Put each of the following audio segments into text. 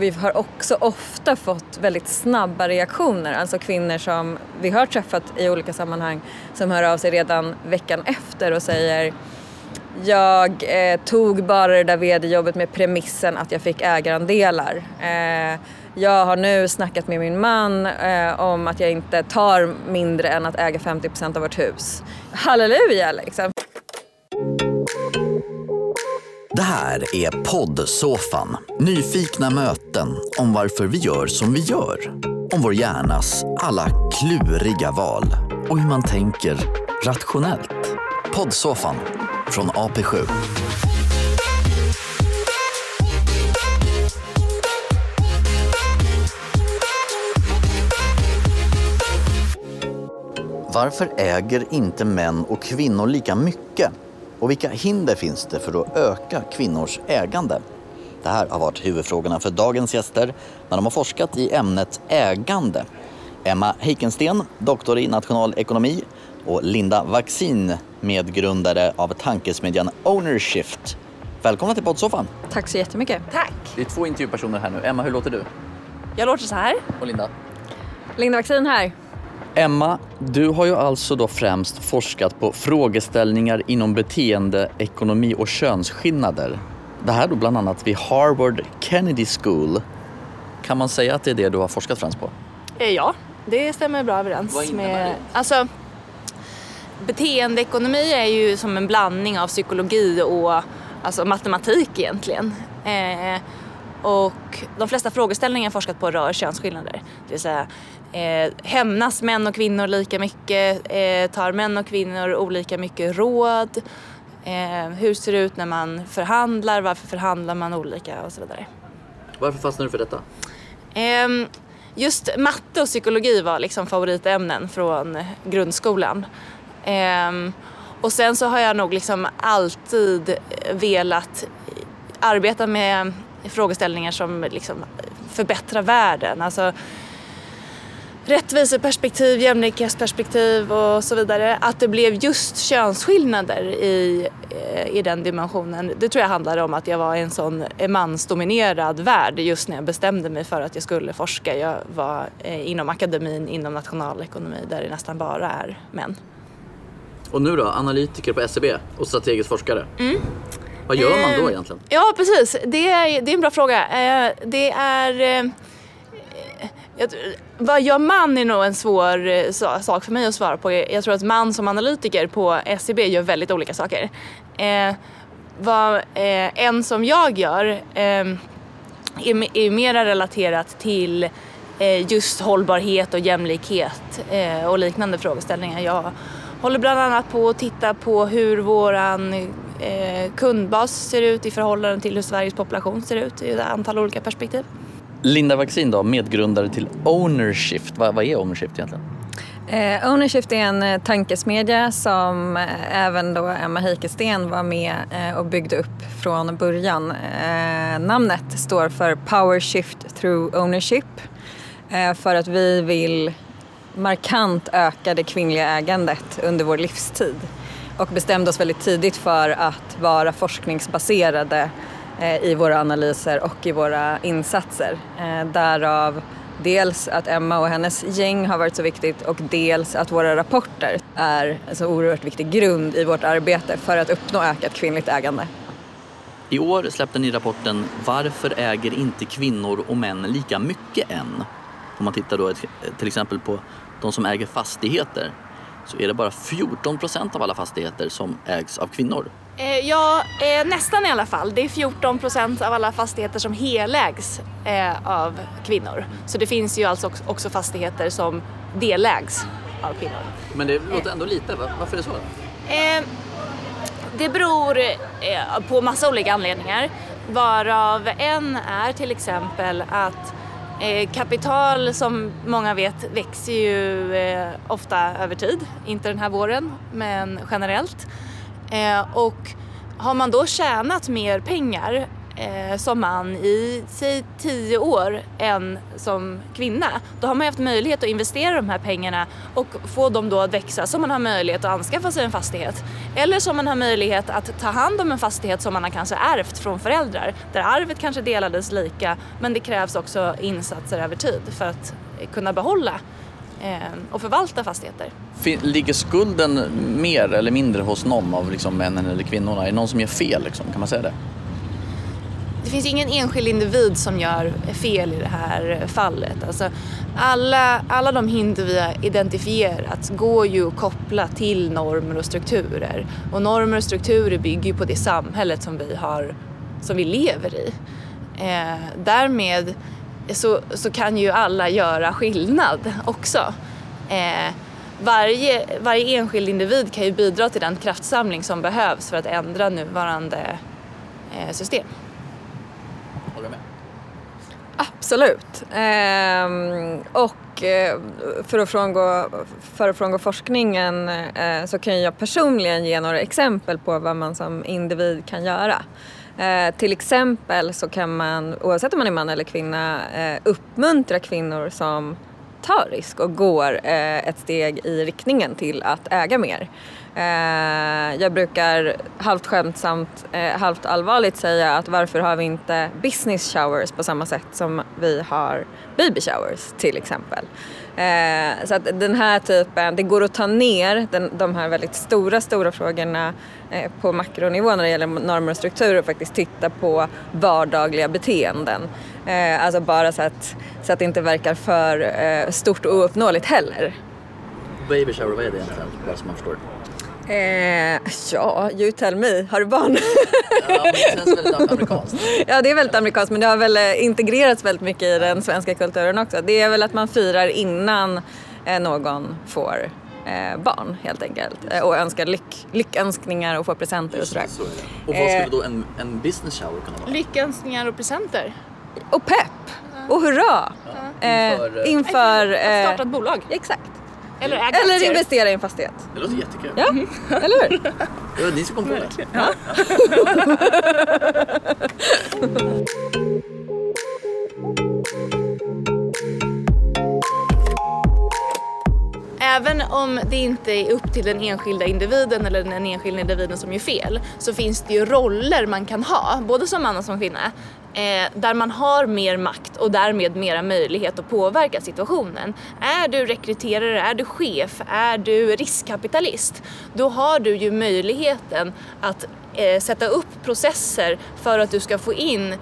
Vi har också ofta fått väldigt snabba reaktioner, alltså kvinnor som vi har träffat i olika sammanhang som hör av sig redan veckan efter och säger jag eh, tog bara det där vd-jobbet med premissen att jag fick ägarandelar. Eh, jag har nu snackat med min man eh, om att jag inte tar mindre än att äga 50 procent av vårt hus. Halleluja liksom! Det här är poddsoffan. Nyfikna möten om varför vi gör som vi gör. Om vår hjärnas alla kluriga val och hur man tänker rationellt. Poddsoffan från AP7. Varför äger inte män och kvinnor lika mycket? Och vilka hinder finns det för att öka kvinnors ägande? Det här har varit huvudfrågorna för dagens gäster när de har forskat i ämnet ägande. Emma Heikensten, doktor i nationalekonomi och Linda Vaccin, medgrundare av tankesmedjan Ownershift. Välkomna till poddsoffan. Tack så jättemycket. Tack. Det är två intervjupersoner här nu. Emma, hur låter du? Jag låter så här. Och Linda? Linda Vaccin här. Emma, du har ju alltså då främst forskat på frågeställningar inom beteende, ekonomi och könsskillnader. Det här då bland annat vid Harvard Kennedy School. Kan man säga att det är det du har forskat främst på? Eh, Ja, det stämmer bra överens. Vad innebär det? Alltså, beteendeekonomi är ju som en blandning av psykologi och alltså, matematik egentligen. Eh, och de flesta frågeställningar jag forskat på rör könsskillnader. Det vill säga, eh, hämnas män och kvinnor lika mycket? Eh, tar män och kvinnor olika mycket råd? Eh, hur ser det ut när man förhandlar? Varför förhandlar man olika? Och så vidare. Varför fastnade du för detta? Ehm, Just matte och psykologi var liksom favoritämnen från grundskolan. Ehm, Och sen så har jag nog liksom alltid velat arbeta med frågeställningar som liksom förbättrar världen. Alltså rättviseperspektiv, jämlikhetsperspektiv och så vidare. Att det blev just könsskillnader i, eh, i den dimensionen. Det tror jag handlar om att jag var i en sån mansdominerad värld just när jag bestämde mig för att jag skulle forska. Jag var eh, inom akademin, inom nationalekonomi där det nästan bara är män. Och nu då, analytiker på SCB och strategisk forskare. Vad gör man då Eh, egentligen? Ja, precis. Det är, det är en bra fråga. Eh, Det är jag, vad gör man är nog en svår eh, så, sak för mig att svara på. Jag tror att man som analytiker på SCB gör väldigt olika saker. Eh, vad eh, en som jag gör eh, är, är mera relaterat till eh, just hållbarhet och jämlikhet eh, och liknande frågeställningar. Jag håller bland annat på att titta på hur våran eh, kundbas ser ut i förhållande till hur Sveriges population ser ut i ett antal olika perspektiv. Linda Vaccin då, medgrundare till Ownershift. Vad, vad är Ownershift egentligen? Eh, Ownershift är en eh, tankesmedja som eh, även då Emma Heikesten var med eh, och byggde upp från början. Eh, namnet står för Power Shift Through Ownership eh, för att vi vill markant öka det kvinnliga ägandet under vår livstid och bestämde oss väldigt tidigt för att vara forskningsbaserade Eh, i våra analyser och i våra insatser. Eh, därav dels att Emma och hennes gäng har varit så viktigt och dels att våra rapporter är en så oerhört viktig grund i vårt arbete för att uppnå ökat kvinnligt ägande. I år släppte ni rapporten Varför äger inte kvinnor och män lika mycket än? Om man tittar då till exempel på de som äger fastigheter så är det bara 14 procent av alla fastigheter som ägs av kvinnor. Eh, ja, eh, nästan i alla fall. Det är 14 procent av alla fastigheter som helägs eh, av kvinnor. Så det finns ju alltså också- fastigheter som delägs av kvinnor. Men det låter ändå lite, varför är det så? Det beror på massa olika anledningar. Varav en är till exempel att kapital som många vet växer ju ofta över tid. Inte den här våren, men generellt. Eh, och har man då tjänat mer pengar eh, som man i, säg tio år än som kvinna. Då har man haft möjlighet att investera de här pengarna och få dem då att växa så man har möjlighet att anskaffa sig en fastighet. Eller så man har möjlighet att ta hand om en fastighet som man har kanske ärvt från föräldrar. Där arvet kanske delades lika men det krävs också insatser över tid för att kunna behålla och förvalta fastigheter. Ligger skulden mer eller mindre hos någon av liksom männen eller kvinnorna? Är det någon som gör fel? Liksom? Kan man säga det? det finns ingen enskild individ som gör fel i det här fallet. Alltså, alla, alla de hinder vi har identifierat går ju att koppla till normer och strukturer. Och normer och strukturer bygger ju på det samhället som vi, har, som vi lever i. Eh, därmed så, så kan ju alla göra skillnad också. Eh, varje, varje enskild individ kan ju bidra till den kraftsamling som behövs för att ändra nuvarande eh, system. Absolut. Ehm, och eh, för att frångå, för att frångå forskningen eh, så kan jag personligen ge några exempel på vad man som individ kan göra. Eh, till exempel så kan man, oavsett om man är man eller kvinna, eh, uppmuntra kvinnor som tar risk och går eh, ett steg i riktningen till att äga mer. Eh, jag brukar halvt skämtsamt, eh, halvt allvarligt säga att varför har vi inte business showers på samma sätt som vi har baby showers till exempel. Eh, så att den här typen, det går att ta ner den, de här väldigt stora, stora frågorna på makronivå när det gäller normer och strukturer och faktiskt titta på vardagliga beteenden. Alltså bara så att, så att det inte verkar för stort och ouppnåeligt heller. Baby shower, vad är det egentligen? Bara så man förstår. Eh, ja, you tell me. Har du barn? ja, men det känns väldigt amerikanskt. ja, det är väldigt amerikanskt men det har väl eh, integrerats väldigt mycket i den svenska kulturen också. Det är väl att man firar innan eh, någon får eh, barn helt enkelt eh, och önskar lyck, lyckönskningar och får presenter och sådär. Så. Och vad skulle då en, en business shower kunna vara? Lyckönskningar och presenter. Och pepp! Och hurra! Ja, inför, eh, inför att starta ett bolag. Exakt. Eller äga Eller investera i en fastighet. Det låter jättekul. Ja, eller hur? Det var ni som kom på det. Även om det inte är upp till den enskilda individen eller den enskilda individen som gör fel så finns det ju roller man kan ha, både som man och som kvinna, eh, där man har mer makt och därmed mera möjlighet att påverka situationen. Är du rekryterare, är du chef, är du riskkapitalist, då har du ju möjligheten att eh, sätta upp processer för att du ska få in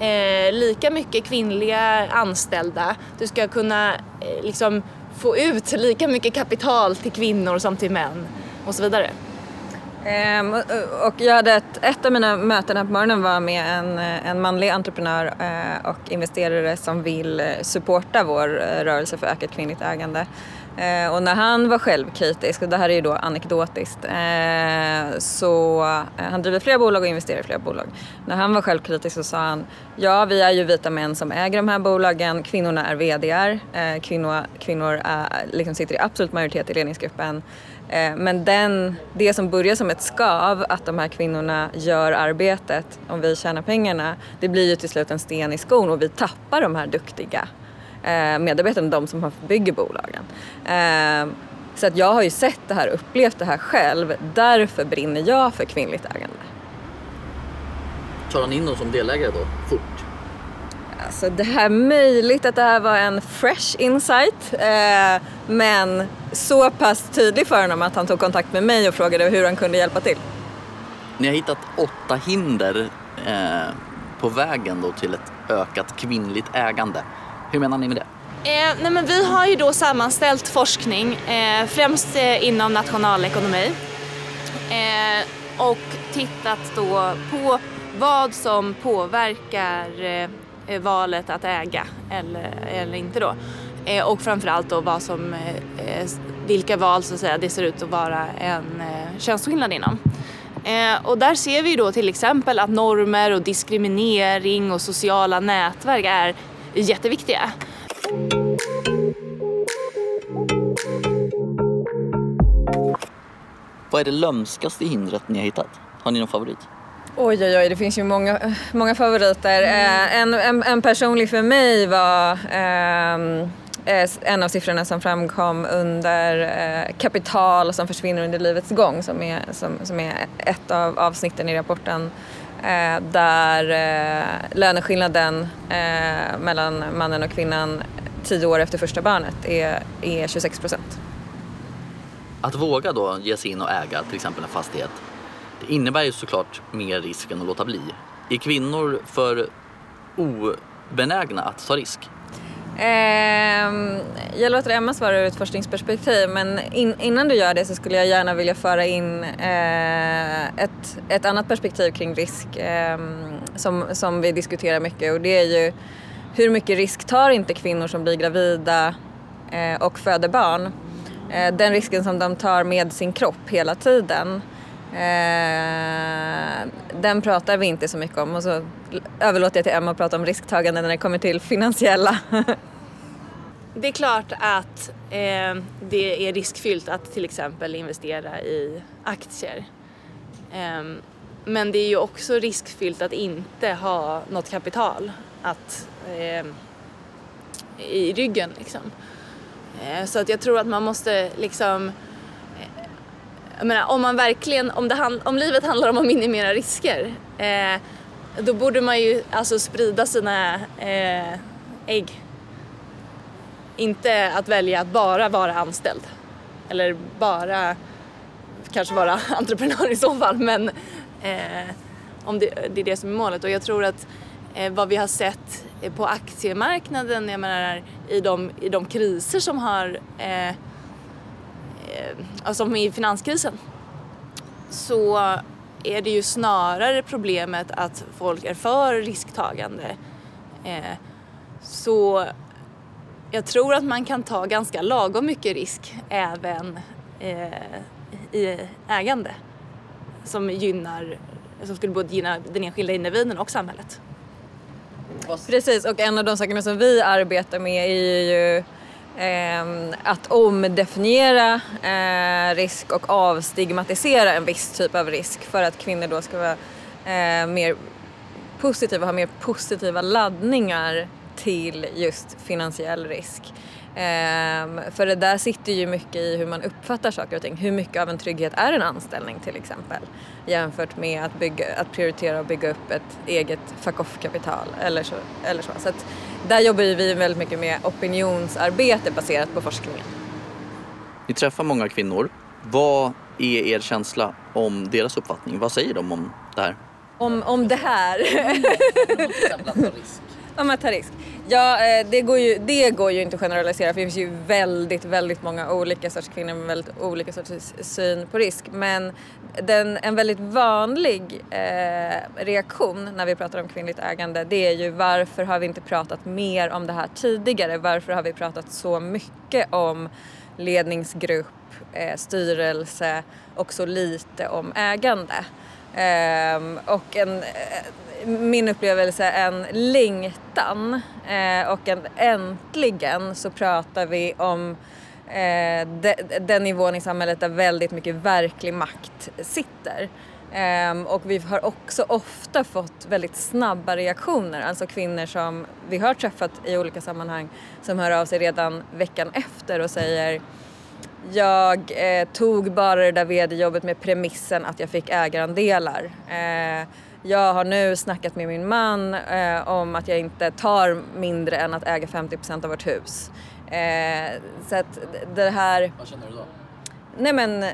eh, lika mycket kvinnliga anställda. Du ska kunna eh, liksom få ut lika mycket kapital till kvinnor som till män och så vidare. Ehm, och jag hade ett, ett av mina möten här på morgonen var med en, en manlig entreprenör eh, och investerare som vill eh, supporta vår eh, rörelse för ökat kvinnligt ägande. Eh, och när han var självkritisk, och det här är ju då anekdotiskt, eh, så eh, han driver flera bolag och investerar i flera bolag. När han var självkritisk så sa han, ja vi är ju vita män som äger de här bolagen, kvinnorna är VDR, eh, kvinnor, kvinnor är, liksom sitter i absolut majoritet i ledningsgruppen. Eh, men den, det som börjar som ett skav, att de här kvinnorna gör arbetet om vi tjänar pengarna, det blir ju till slut en sten i skon och vi tappar de här duktiga eh, medarbetarna, de som bygger bolagen. Eh, så att jag har ju sett det här, upplevt det här själv, därför brinner jag för kvinnligt ägande. Tar han in dem som delägare då, fort? Alltså det här är möjligt att det här var en fresh insight eh, men så pass tydlig för honom att han tog kontakt med mig och frågade hur han kunde hjälpa till. Ni har hittat åtta hinder eh, på vägen då till ett ökat kvinnligt ägande. Hur menar ni med det? Eh, nej men vi har ju då sammanställt forskning, eh, främst eh, inom nationalekonomi eh, och tittat då på vad som påverkar eh, valet att äga eller, eller inte då. Eh, och framförallt då vad som, eh, vilka val så att säga, det ser ut att vara en eh, könsskillnad inom. Eh, och där ser vi då till exempel att normer och diskriminering och sociala nätverk är jätteviktiga. Vad är det lömskaste hindret ni har hittat? Har ni någon favorit? Oj, oj, oj, det finns ju många, många favoriter. Eh, en, en, en personlig för mig var ehm, eh, en av siffrorna som framkom under eh, kapital som försvinner under livets gång som är, som, som är ett av avsnitten i rapporten eh, Eh, där eh, löneskillnaden eh, mellan mannen och kvinnan tio år efter första barnet är, är 26 procent. Att våga då ge sig in och äga till exempel en fastighet det innebär ju såklart mer risk än att låta bli. Är kvinnor för obenägna att ta risk? Eh, jag låter Emma svara ur ett forskningsperspektiv men in, innan du gör det så skulle jag gärna vilja föra in eh, ett, ett annat perspektiv kring risk eh, som, som vi diskuterar mycket och det är ju hur mycket risk tar inte kvinnor som blir gravida eh, och föder barn? Eh, den risken som de tar med sin kropp hela tiden Eh, den pratar vi inte så mycket om och så överlåter jag till Emma att prata om risktagande när det kommer till finansiella. det är klart att eh, det är riskfyllt att till exempel investera i aktier. Eh, men det är ju också riskfyllt att inte ha något kapital att, eh, i ryggen. Liksom. Eh, så att jag tror att man måste liksom jag menar, om man verkligen, om, det om livet handlar om att minimera risker eh, då borde man ju alltså sprida sina eh, ägg. Inte att välja att bara vara anställd. Eller bara kanske vara entreprenör i så fall men eh, om det, det, är det som är målet och jag tror att eh, vad vi har sett på aktiemarknaden, jag menar i de, i de kriser som har Eh, alltså i finanskrisen så är det ju snarare problemet att folk är för risktagande. Eh, så jag tror att man kan ta ganska lagom mycket risk även eh, i ägande som gynnar, som skulle både gynna den enskilda individen och samhället. Precis och en av de sakerna som vi arbetar med är ju Ehm, att omdefiniera eh, risk och avstigmatisera en viss typ av risk för att kvinnor då ska vara eh, mer positiva, ha mer positiva laddningar till just finansiell risk. Um, för det där sitter ju mycket i hur man uppfattar saker och ting. Hur mycket av en trygghet är en anställning till exempel? Jämfört med att, bygga, att prioritera och bygga upp ett eget fuck off-kapital eller så. Eller så. så att där jobbar vi väldigt mycket med opinionsarbete baserat på forskningen. Ni träffar många kvinnor. Vad är er känsla om deras uppfattning? Vad säger de om det här? Om, om det här? om att ta risk. Ja, eh, det går, ju, det går ju inte att generalisera för det finns ju väldigt, väldigt många olika sorts kvinnor med väldigt olika sorters syn på risk. Men den, en väldigt vanlig eh, reaktion när vi pratar om kvinnligt ägande det är ju varför har vi inte pratat mer om det här tidigare? Varför har vi pratat så mycket om ledningsgrupp, eh, styrelse och så lite om ägande? Eh, och en eh, min upplevelse en längtan eh, och en äntligen så pratar vi om eh, de, den nivån i samhället där väldigt mycket verklig makt sitter. Um, och vi har också ofta fått väldigt snabba reaktioner, alltså kvinnor som vi har träffat i olika sammanhang som hör av sig redan veckan efter och säger jag eh, tog bara det där vd-jobbet med premissen att jag fick ägarandelar. Eh, jag har nu snackat med min man eh, om att jag inte tar mindre än att äga 50% av vårt hus. Eh, så att det här... Vad känner du då? Nej men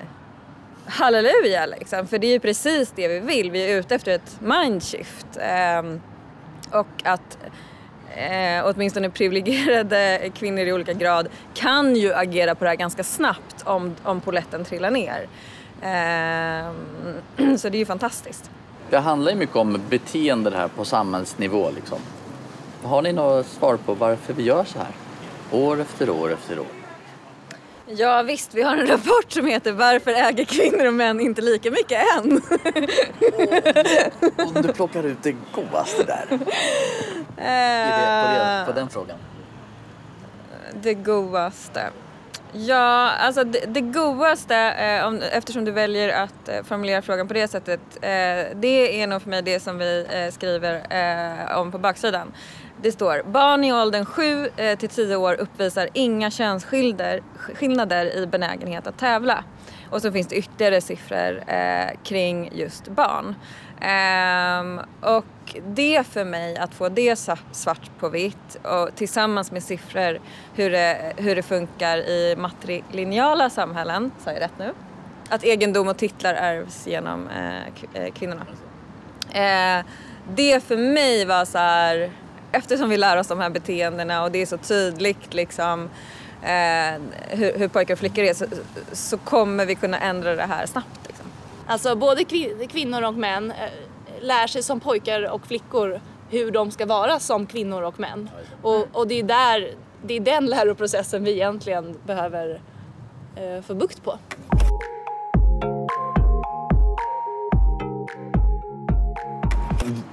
halleluja liksom, för det är ju precis det vi vill. Vi är ute efter ett mindshift. Eh, och att eh, åtminstone privilegierade kvinnor i olika grad kan ju agera på det här ganska snabbt om, om poletten trillar ner. Eh, så det är ju fantastiskt. Det handlar ju mycket om beteende här på samhällsnivå. Liksom. Har ni något svar på varför vi gör så här? År efter år efter år. Ja visst, vi har en rapport som heter Varför äger kvinnor och män inte lika mycket än? Om du plockar ut det godaste där. Uh, det, på, det, på den frågan. Det godaste. Ja, alltså det, det godaste, eh, om, eftersom du väljer att eh, formulera frågan på det sättet, eh, det är nog för mig det som vi eh, skriver eh, om på baksidan. Det står barn i åldern 7 eh, till 10 år uppvisar inga könsskillnader i benägenhet att tävla. Och så finns det ytterligare siffror eh, kring just barn. Ehm, och det för mig, att få det svart på vitt och tillsammans med siffror hur det, hur det funkar i matrilineala samhällen, sa jag rätt nu? Att egendom och titlar ärvs genom eh, eh kvinnorna. Eh, det för mig var så här, eftersom vi lär oss de här beteendena och det är så tydligt liksom eh, hur, hur pojkar och flickor är så, så, kommer vi kunna ändra det här snabbt. Liksom. Alltså både kvinnor och män eh, lär sig som pojkar och flickor hur de ska vara som kvinnor och män. Och, och det, är där, det är den läroprocessen vi egentligen behöver eh, få bukt på.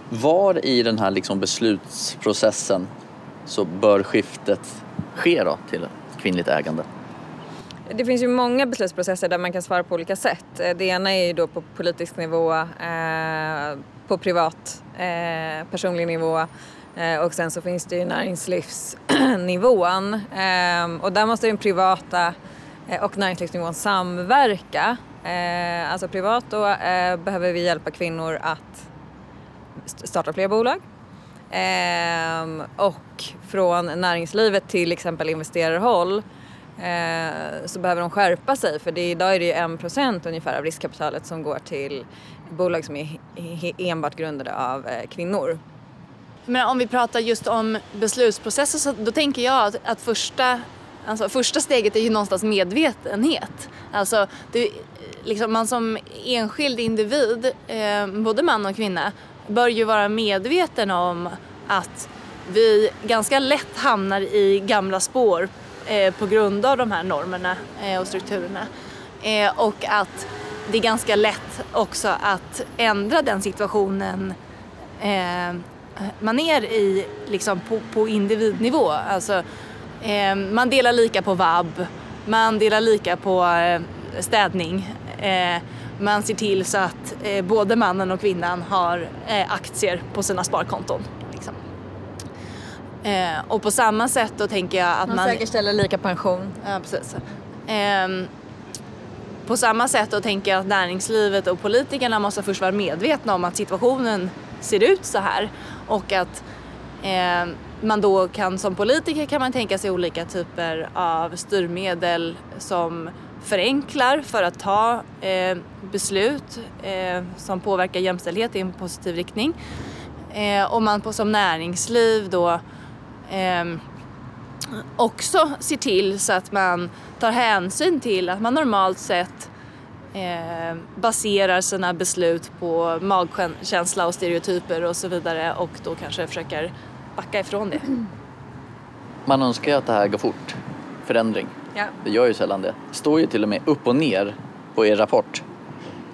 Var i den här liksom beslutsprocessen så bör skiftet ske då till kvinnligt ägande? Det finns ju många beslutsprocesser där man kan svara på olika sätt. Eh, det ena är ju då på politisk nivå, eh, på privat, eh, personlig nivå eh, och sen så finns det ju näringslivsnivån eh, och där måste den privata eh, och näringslivsnivån samverka. Eh, alltså privat då eh, behöver vi hjälpa kvinnor att starta fler bolag Eh, och från näringslivet till exempel investerarhåll eh, så behöver de skärpa sig för det, idag är det ju 1% ungefär av riskkapitalet som går till bolag som är enbart grundade av eh, kvinnor. Men om vi pratar just om beslutsprocesser så då tänker jag att, att första, alltså första steget är ju någonstans medvetenhet. Alltså det, liksom man som enskild individ, eh, både man och kvinna, bör ju vara medveten om att vi ganska lätt hamnar i gamla spår eh, på grund av de här normerna eh, och strukturerna. Eh, och att det är ganska lätt också att ändra den situationen eh, man är i liksom på, på individnivå. Alltså, eh, man delar lika på vab, man delar lika på eh, städning eh, man ser till så att eh, både mannen och kvinnan har eh, aktier på sina sparkonton. Liksom. Eh, och på samma sätt då tänker jag att man... Man säkerställer lika pension. Ja, precis. Ehm, på samma sätt då tänker jag att näringslivet och politikerna måste först vara medvetna om att situationen ser ut så här och att eh, man då kan som politiker kan man tänka sig olika typer av styrmedel som förenklar för att ta eh, beslut eh, som påverkar jämställdhet i en positiv riktning. Eh, och man på, som näringsliv då eh, också ser till så att man tar hänsyn till att man normalt sett eh, baserar sina beslut på magkänsla och stereotyper och så vidare och då kanske försöker backa ifrån det. Man önskar ju att det här går fort, förändring. Ja. Det gör ju sällan det. Det står ju till och med upp och ner på er rapport.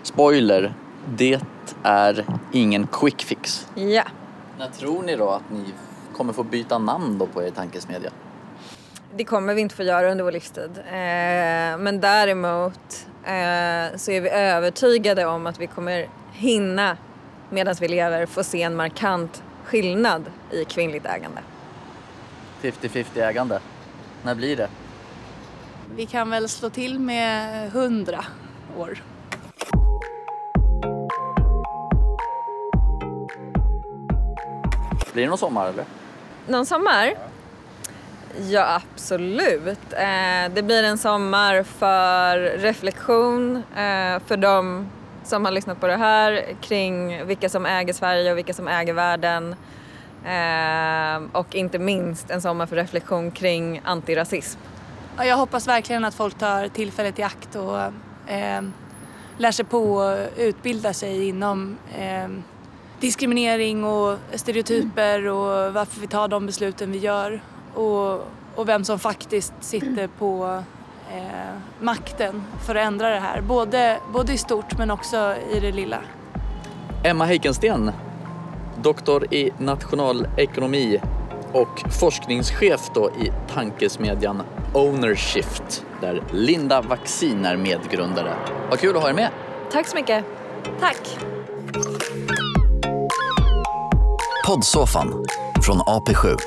Spoiler, det är ingen quick fix. Ja. När tror ni då att ni kommer få byta namn då på er tankesmedja? Det kommer vi inte få göra under vår livstid. Eh, men däremot eh, så är vi övertygade om att vi kommer hinna medan vi lever få se en markant skillnad i kvinnligt ägande. 50-50 ägande. När blir det? Vi kan väl slå till med 100 år. Blir det någon sommar eller? Någon sommar? Ja, absolut. Eh, det blir en sommar för reflektion eh, för de som har lyssnat på det här kring vilka som äger Sverige och vilka som äger världen. Eh, och inte minst en sommar för reflektion kring antirasism. Ja, jag hoppas verkligen att folk tar tillfället i akt och eh, lär sig på och utbilda sig inom eh, diskriminering och stereotyper och varför vi tar de besluten vi gör och, och vem som faktiskt sitter på eh, makten för att ändra det här. Både, både i stort men också i det lilla. Emma Heikensten, doktor i nationalekonomi och forskningschef då i tankesmedjan Ownershift där Linda Vaccin är medgrundare. Vad kul att ha er med! Tack så mycket. Tack! Poddsoffan från AP7.